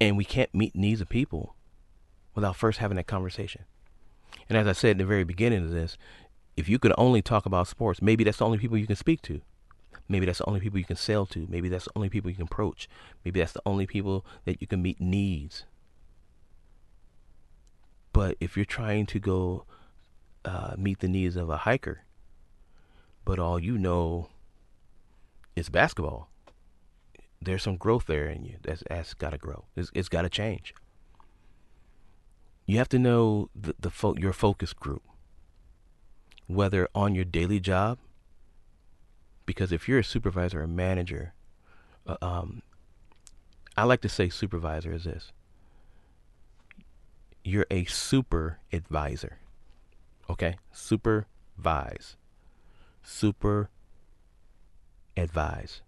[SPEAKER 1] And we can't meet needs of people without first having that conversation. And as I said in the very beginning of this, if you could only talk about sports, maybe that's the only people you can speak to. Maybe that's the only people you can sell to. Maybe that's the only people you can approach. Maybe that's the only people that you can meet needs. But if you're trying to go uh, meet the needs of a hiker, but all you know is basketball, there's some growth there in you that's, that's got to grow. It's, it's got to change. You have to know the, the fo- your focus group, whether on your daily job, because if you're a supervisor or manager, uh, um, I like to say supervisor is this. You're a super advisor. Okay? Supervise. Super advise.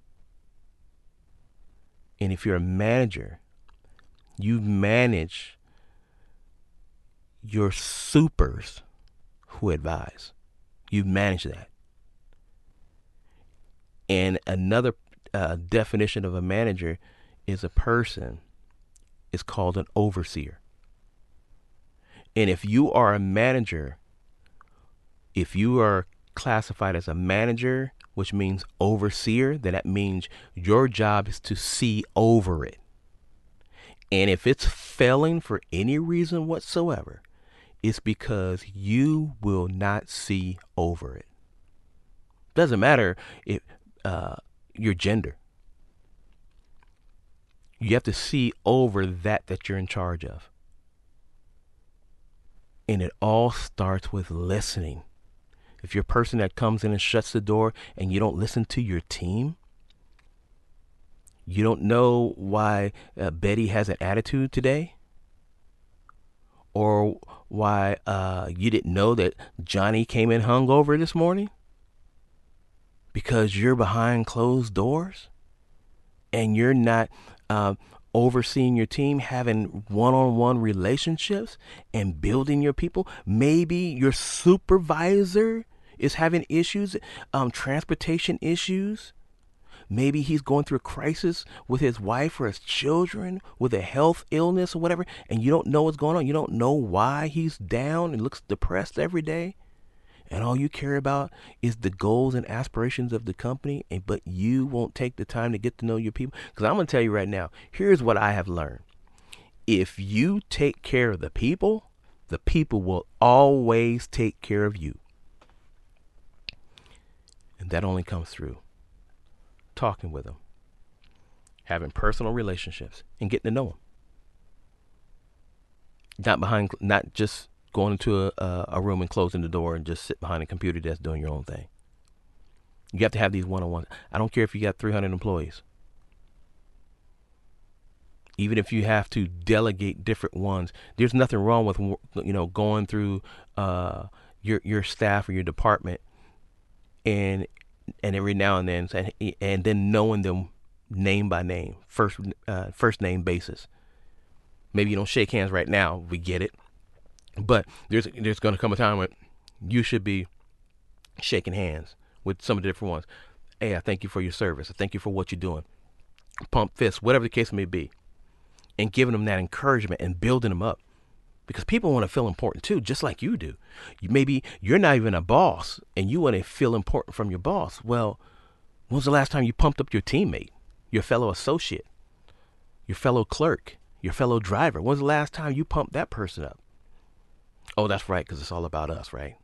[SPEAKER 1] And if you're a manager, you manage your supers who advise. You manage that. And another uh, definition of a manager is a person is called an overseer. And if you are a manager, if you are classified as a manager which means overseer, then that means your job is to see over it. And if it's failing for any reason whatsoever, it's because you will not see over it. Doesn't matter if uh, your gender. You have to see over that that you're in charge of. And it all starts with listening. If you're a person that comes in and shuts the door and you don't listen to your team, you don't know why uh, Betty has an attitude today, or why uh, you didn't know that Johnny came in hungover this morning because you're behind closed doors and you're not uh, overseeing your team, having one on one relationships, and building your people. Maybe your supervisor is having issues, um, transportation issues. Maybe he's going through a crisis with his wife or his children, with a health illness or whatever, and you don't know what's going on. You don't know why he's down and looks depressed every day. And all you care about is the goals and aspirations of the company, and but you won't take the time to get to know your people. Because I'm gonna tell you right now, here's what I have learned. If you take care of the people, the people will always take care of you. And that only comes through talking with them, having personal relationships, and getting to know them. Not behind, not just going into a, a room and closing the door and just sit behind a computer desk doing your own thing. You have to have these one on ones. I don't care if you got 300 employees. even if you have to delegate different ones, there's nothing wrong with you know going through uh, your your staff or your department and and every now and then and, and then knowing them name by name, first uh, first name basis. Maybe you don't shake hands right now. We get it, but there's there's going to come a time when you should be shaking hands with some of the different ones. Hey, I thank you for your service. I thank you for what you're doing. Pump fists, whatever the case may be and giving them that encouragement and building them up because people want to feel important too, just like you do. You, maybe you're not even a boss and you want to feel important from your boss. Well, when was the last time you pumped up your teammate, your fellow associate, your fellow clerk, your fellow driver? When was the last time you pumped that person up? Oh, that's right, because it's all about us, right?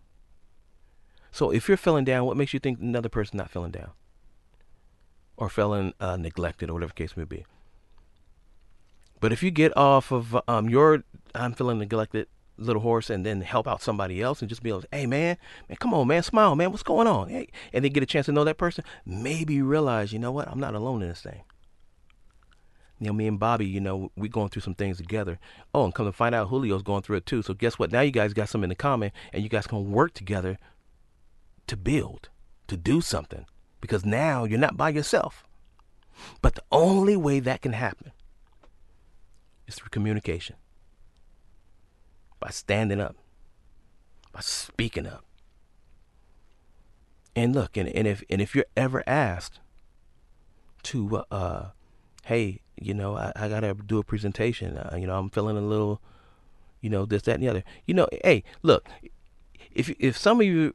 [SPEAKER 1] So if you're feeling down, what makes you think another person not feeling down? Or feeling uh, neglected or whatever case may be? But if you get off of um, your I'm feeling neglected little horse and then help out somebody else and just be like, hey man, man, come on, man, smile, man, what's going on? Hey, and then get a chance to know that person, maybe realize, you know what, I'm not alone in this thing. You know, me and Bobby, you know, we going through some things together. Oh, and come to find out Julio's going through it too. So guess what? Now you guys got something in common and you guys can work together to build, to do something. Because now you're not by yourself. But the only way that can happen is through communication. By standing up. By speaking up. And look, and, and if and if you're ever asked to uh, uh hey, you know, I, I gotta do a presentation. Uh, you know, I'm feeling a little, you know, this, that, and the other. You know, hey, look, if if some of you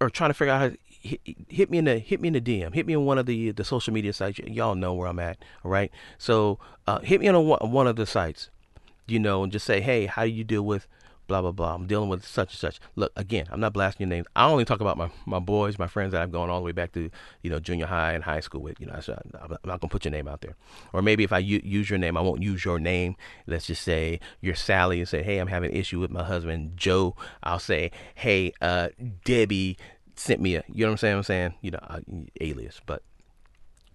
[SPEAKER 1] are trying to figure out how hit, me in the hit me in the DM. Hit me in one of the the social media sites. Y'all know where I'm at, all right? So uh, hit me on one of the sites, you know, and just say, hey, how do you deal with blah blah blah. I'm dealing with such and such. Look, again, I'm not blasting your names. I only talk about my, my boys, my friends that I've gone all the way back to you know junior high and high school with. You know, so I'm not gonna put your name out there. Or maybe if I u- use your name, I won't use your name. Let's just say you're Sally and say, hey, I'm having an issue with my husband Joe. I'll say, hey, uh, Debbie sent me a, you know what I'm saying? I'm saying, you know, uh, alias, but,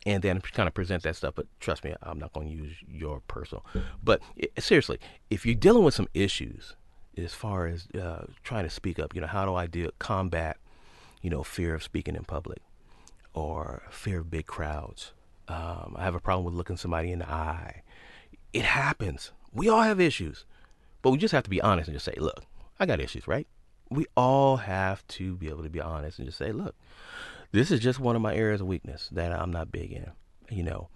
[SPEAKER 1] and then kind of present that stuff. But trust me, I'm not going to use your personal. But seriously, if you're dealing with some issues as far as uh, trying to speak up, you know, how do I deal combat, you know, fear of speaking in public or fear of big crowds? Um, I have a problem with looking somebody in the eye. It happens. We all have issues, but we just have to be honest and just say, look, I got issues, right? we all have to be able to be honest and just say, look, this is just one of my areas of weakness that I'm not big in. You know,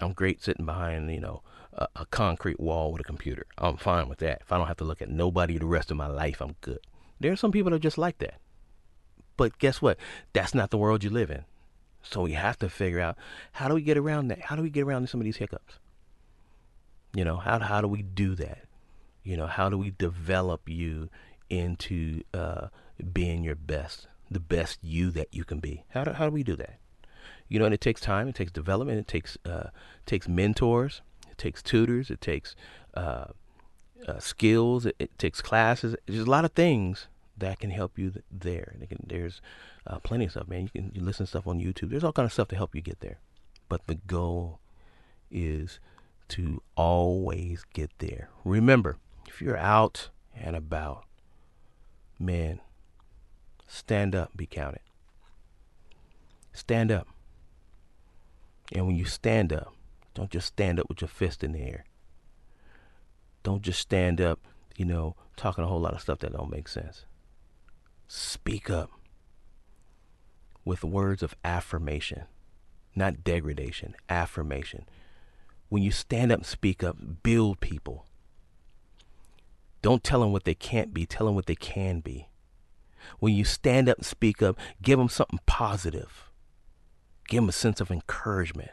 [SPEAKER 1] I'm great sitting behind, you know, a, a, concrete wall with a computer. I'm fine with that. If I don't have to look at nobody the rest of my life, I'm good. There are some people that are just like that. But guess what? That's not the world you live in. So we have to figure out how do we get around that? How do we get around some of these hiccups? You know, how how do we do that? You know, how do we develop you into uh, being your best, the best you that you can be. How do, how do we do that? You know, and it takes time, it takes development, it takes uh, takes mentors, it takes tutors, it takes uh, uh, skills, it, it, takes classes. There's a lot of things that can help you th- there. Can, there's uh, plenty of stuff, man. You can you listen to stuff on YouTube. There's all kind of stuff to help you get there. But the goal is to always get there. Remember, if you're out and about, Man, stand up, be counted. Stand up. And when you stand up, don't just stand up with your fist in the air. Don't just stand up, you know, talking a whole lot of stuff that don't make sense. Speak up with words of affirmation, not degradation, affirmation. When you stand up and speak up, build people. Don't tell them what they can't be, tell them what they can be. When you stand up and speak up, give them something positive. Give them a sense of encouragement.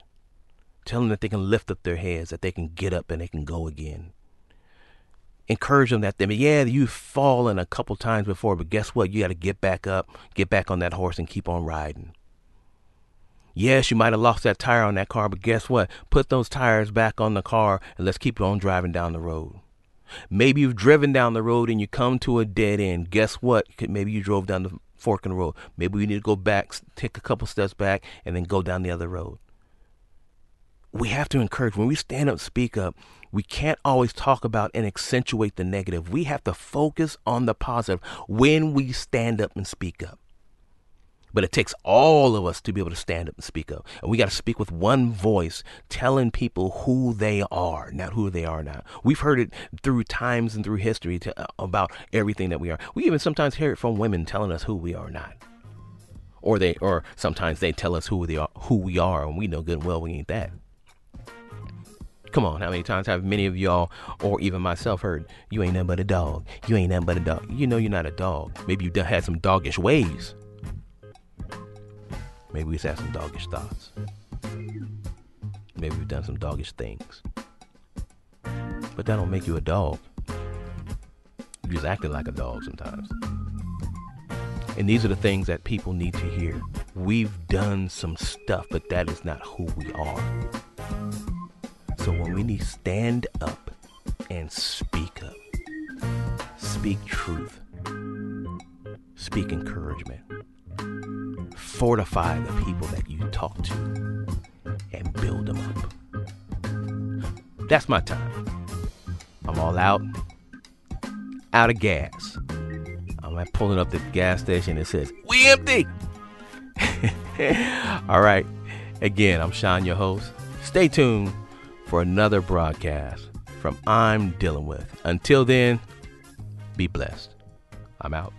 [SPEAKER 1] Tell them that they can lift up their heads, that they can get up and they can go again. Encourage them that they, yeah, you've fallen a couple times before, but guess what? You got to get back up, get back on that horse, and keep on riding. Yes, you might have lost that tire on that car, but guess what? Put those tires back on the car and let's keep on driving down the road. Maybe you've driven down the road and you come to a dead end. Guess what? Maybe you drove down the fork in the road. Maybe you need to go back, take a couple steps back, and then go down the other road. We have to encourage when we stand up, speak up. We can't always talk about and accentuate the negative. We have to focus on the positive when we stand up and speak up. But it takes all of us to be able to stand up and speak up. And we got to speak with one voice, telling people who they are, not who they are now. We've heard it through times and through history to, uh, about everything that we are. We even sometimes hear it from women telling us who we are not. Or they or sometimes they tell us who they are who we are and we know good and well we ain't that. Come on, how many times have many of y'all, or even myself, heard, you ain't nothing but a dog. You ain't nothing but a dog. You know you're not a dog. Maybe you had some doggish ways. Maybe we've had some doggish thoughts. Maybe we've done some doggish things. But that don't make you a dog. You just acted like a dog sometimes. And these are the things that people need to hear. We've done some stuff, but that is not who we are. So when we need stand up and speak up, speak truth, speak encouragement, fortify the people that you talk to, and build them up. That's my time. I'm all out, out of gas. I'm pulling up the gas station. It says, We empty. all right. Again, I'm Sean, your host. Stay tuned for another broadcast from I'm Dealing With. Until then, be blessed. I'm out.